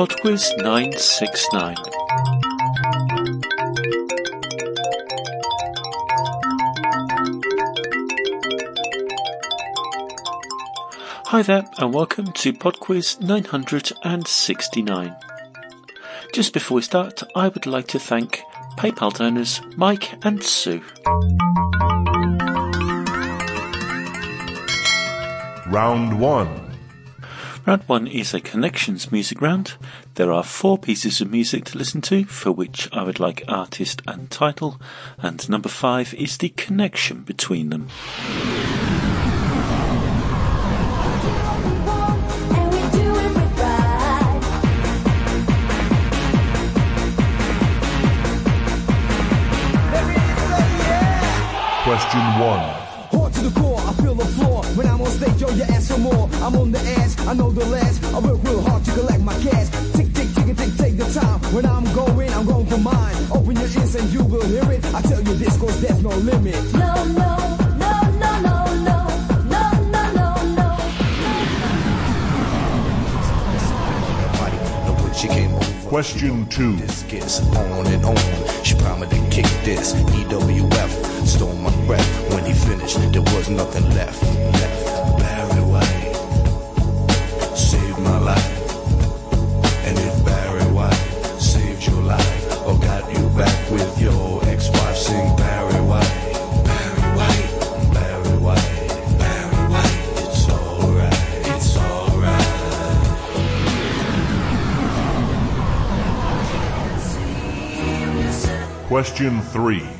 Podquiz 969. Hi there, and welcome to Podquiz 969. Just before we start, I would like to thank PayPal donors Mike and Sue. Round 1. Round 1 is a connections music round. There are four pieces of music to listen to, for which I would like artist and title, and number 5 is the connection between them. Question 1. Hard to the core, I feel the floor. When I'm on stage, yo, you ask for more. I'm on the I know the last. I work real hard to collect my cash. Tick, tick, tick, tick, take the time. When I'm going, I'm going for mine. Open your ears and you will hear it. I tell you this, cause there's no limit. No, no. She came over. Question two. This gets on and on. She promised to kick this EWF nothing left. Question 3.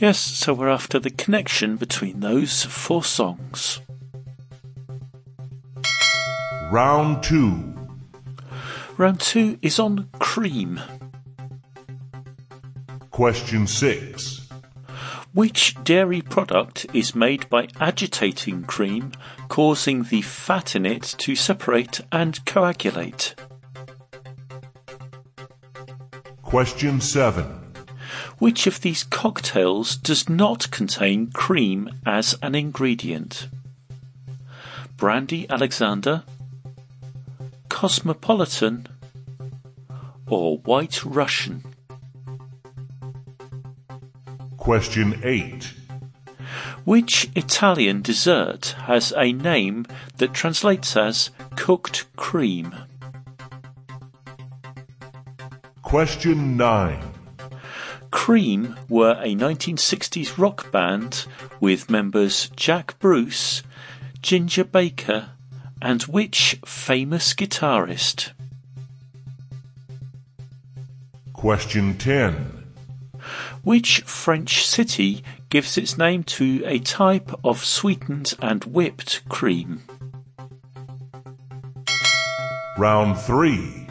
Yes, so we're after the connection between those four songs. Round 2. Round 2 is on cream. Question 6. Which dairy product is made by agitating cream, causing the fat in it to separate and coagulate? Question 7. Which of these cocktails does not contain cream as an ingredient? Brandy Alexander, Cosmopolitan, or White Russian? Question 8. Which Italian dessert has a name that translates as cooked cream? Question 9. Cream were a 1960s rock band with members Jack Bruce, Ginger Baker, and which famous guitarist? Question 10. Which French city gives its name to a type of sweetened and whipped cream? Round 3.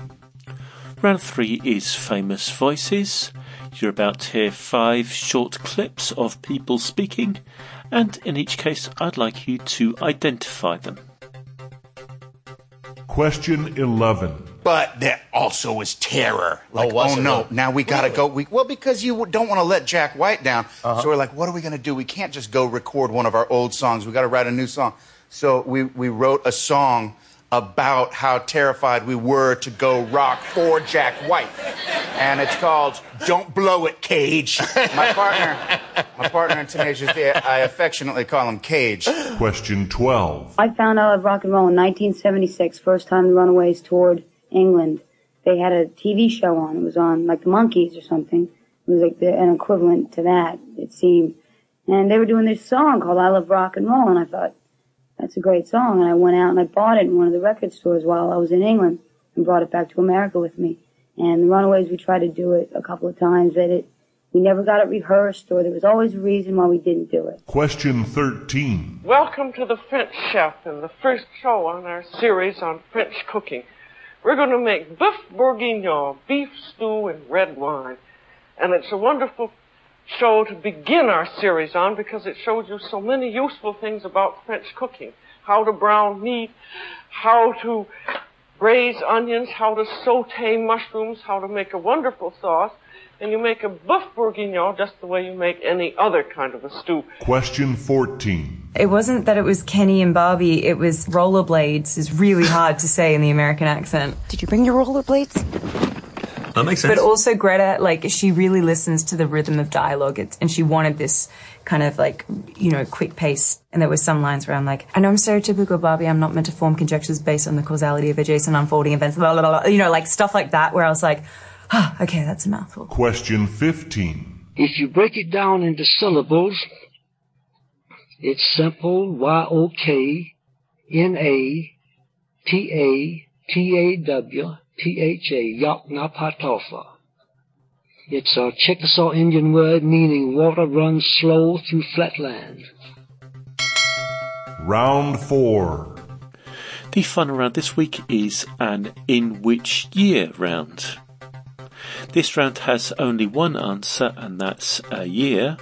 Round three is famous voices. You're about to hear five short clips of people speaking, and in each case, I'd like you to identify them. Question 11. But there also is terror. Like, oh, was oh no, really? now we gotta go. We, well, because you don't want to let Jack White down. Uh-huh. So we're like, what are we gonna do? We can't just go record one of our old songs. We gotta write a new song. So we, we wrote a song about how terrified we were to go rock for Jack White. And it's called Don't Blow It, Cage. My partner, my partner in Tenacious D, I affectionately call him Cage. Question 12. I found out of rock and roll in 1976, first time the Runaways toured England. They had a TV show on. It was on like the Monkees or something. It was like the, an equivalent to that, it seemed. And they were doing this song called I Love Rock and Roll, and I thought, that's a great song. And I went out and I bought it in one of the record stores while I was in England and brought it back to America with me. And the Runaways, we tried to do it a couple of times, but it, we never got it rehearsed or there was always a reason why we didn't do it. Question 13. Welcome to the French Chef and the first show on our series on French cooking. We're going to make boeuf bourguignon, beef stew and red wine. And it's a wonderful show to begin our series on because it shows you so many useful things about French cooking. How to brown meat, how to braise onions, how to saute mushrooms, how to make a wonderful sauce. And you make a boeuf bourguignon just the way you make any other kind of a stew. Question 14. It wasn't that it was Kenny and Barbie, it was rollerblades is really hard to say in the American accent. Did you bring your rollerblades? That makes sense. But also Greta, like she really listens to the rhythm of dialogue, it's, and she wanted this kind of like you know quick pace. And there were some lines where I'm like, I know I'm stereotypical Barbie. I'm not meant to form conjectures based on the causality of adjacent unfolding events. Blah blah blah. You know, like stuff like that. Where I was like, ah, okay, that's a mouthful. Question 15. If you break it down into syllables, it's simple Y O K N A T A T A W T H A Yoknapatawpha. It's a Chickasaw Indian word meaning water runs slow through flatland. Round 4. The fun round this week is an in which year round. This round has only one answer, and that's a year.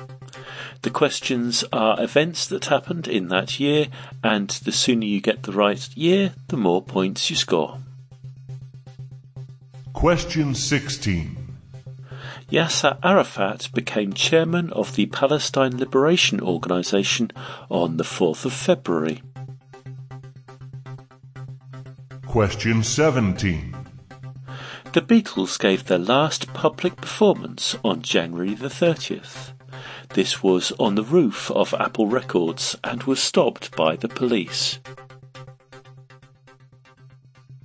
The questions are events that happened in that year, and the sooner you get the right year, the more points you score. Question 16. Yasser Arafat became chairman of the Palestine Liberation Organization on the 4th of February. Question 17. The Beatles gave their last public performance on January the 30th. This was on the roof of Apple Records and was stopped by the police.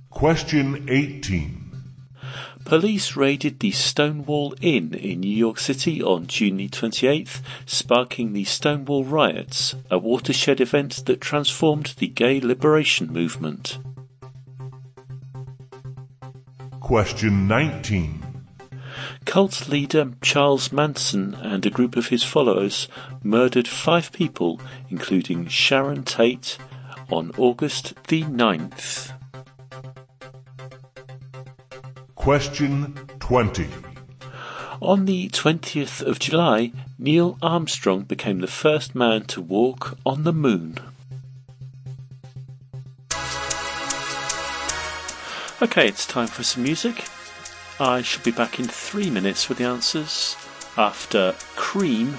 Question 18. Police raided the Stonewall Inn in New York City on June the 28th, sparking the Stonewall Riots, a watershed event that transformed the gay liberation movement. Question 19. Cult leader Charles Manson and a group of his followers murdered five people, including Sharon Tate, on August the 9th. Question 20. On the 20th of July, Neil Armstrong became the first man to walk on the moon. Okay, it's time for some music. I shall be back in three minutes with the answers after Cream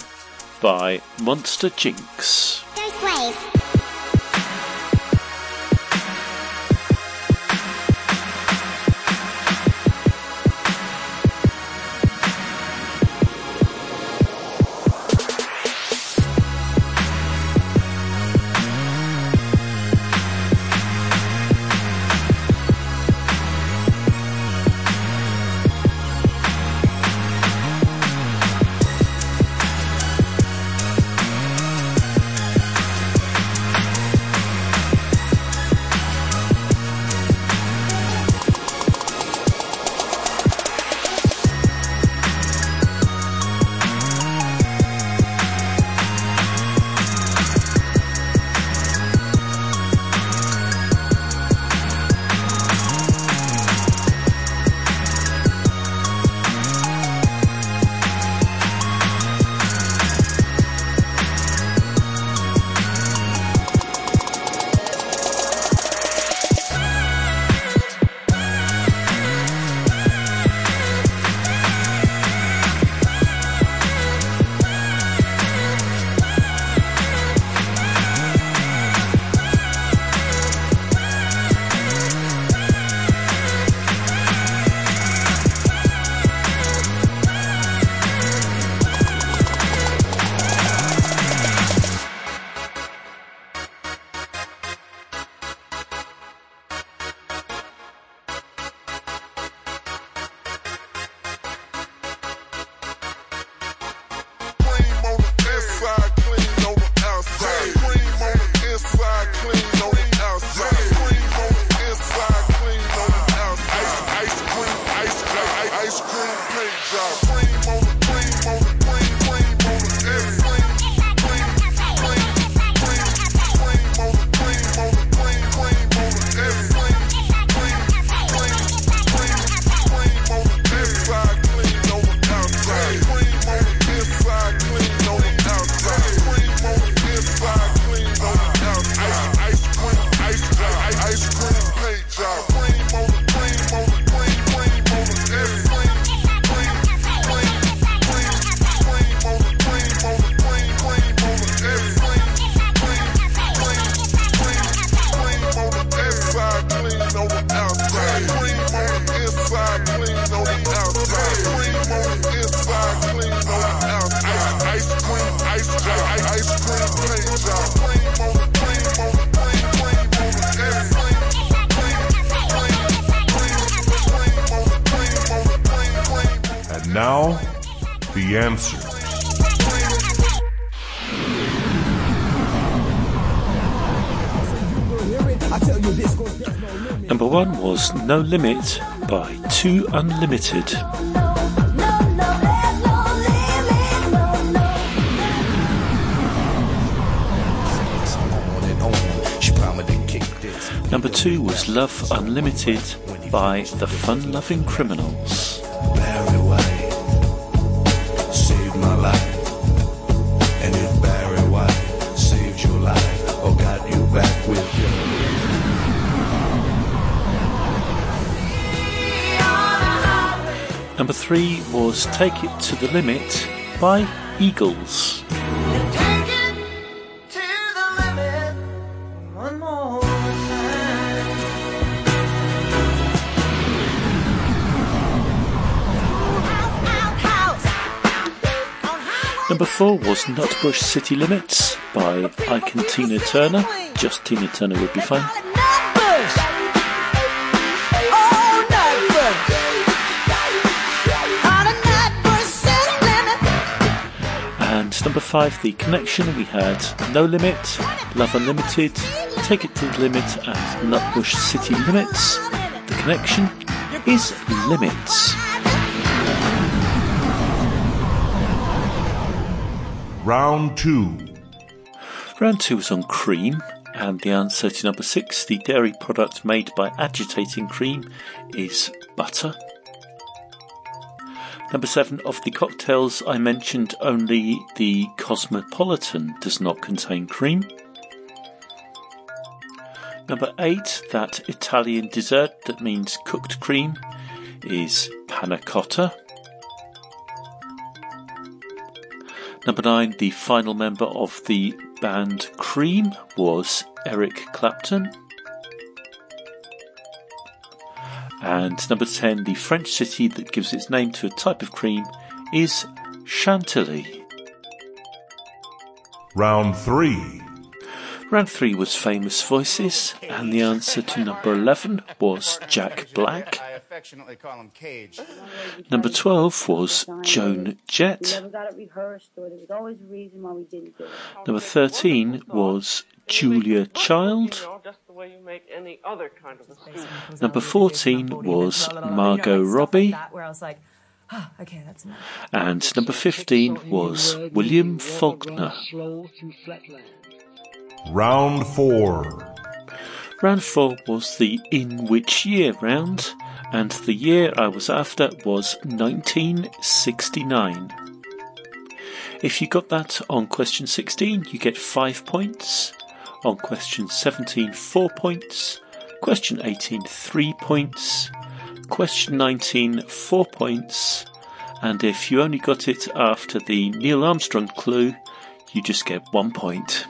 by Monster Jinx. Now, the answer. Number one was No Limit by 2 Unlimited. Number two was Love Unlimited by The Fun Loving Criminals. Number three was Take It to the Limit by Eagles. Take it to the limit one more time. Number four was Nutbush City Limits by Ike and Tina Turner. Just Tina Turner would be fine. Oh, Number five, The Connection, we had No Limit, Love Unlimited, Take It to the Limit, and Nutbush City Limits. The Connection is Limits. Round 2. Round two was on cream, and the answer to number six, the dairy product made by agitating cream, is butter. Number seven, of the cocktails I mentioned, only the Cosmopolitan does not contain cream. Number eight, that Italian dessert that means cooked cream is panna cotta. Number nine, the final member of the band Cream was Eric Clapton. And number 10, the French city that gives its name to a type of cream is Chantilly. Round 3. Round 3 was Famous Voices, and the answer to number 11 was Jack Black. I affectionately call him Cage. Number 12 was Joan Jett. never got it rehearsed, or there was always a reason why we didn't do it. Number 13 was Julia Child. You know, just the way you make any other kind of a stew. Number 14 was Margot Robbie. Where I was like, oh, okay, that's enough. And number 15 was William Faulkner. Slow through flatland. Round 4. Round 4 was the In Which Year round, and the year I was after was 1969. If you got that on question 16, you get 5 points. On question 17, 4 points. Question 18, 3 points. Question 19, 4 points. And if you only got it after the Neil Armstrong clue, you just get 1 point.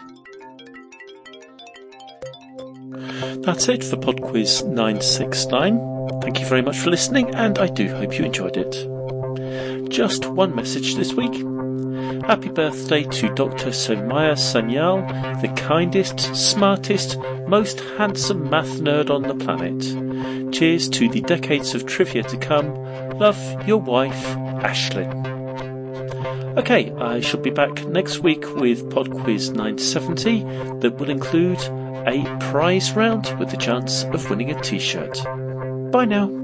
That's it for Pod Quiz 969. Thank you very much for listening, and I do hope you enjoyed it. Just one message this week. Happy birthday to Dr. Somaya Sanyal, the kindest, smartest, most handsome math nerd on the planet. Cheers to the decades of trivia to come. Love, your wife, Ashlyn. Okay, I shall be back next week with Pod Quiz 970 that will include a prize round with the chance of winning a t shirt. Bye now.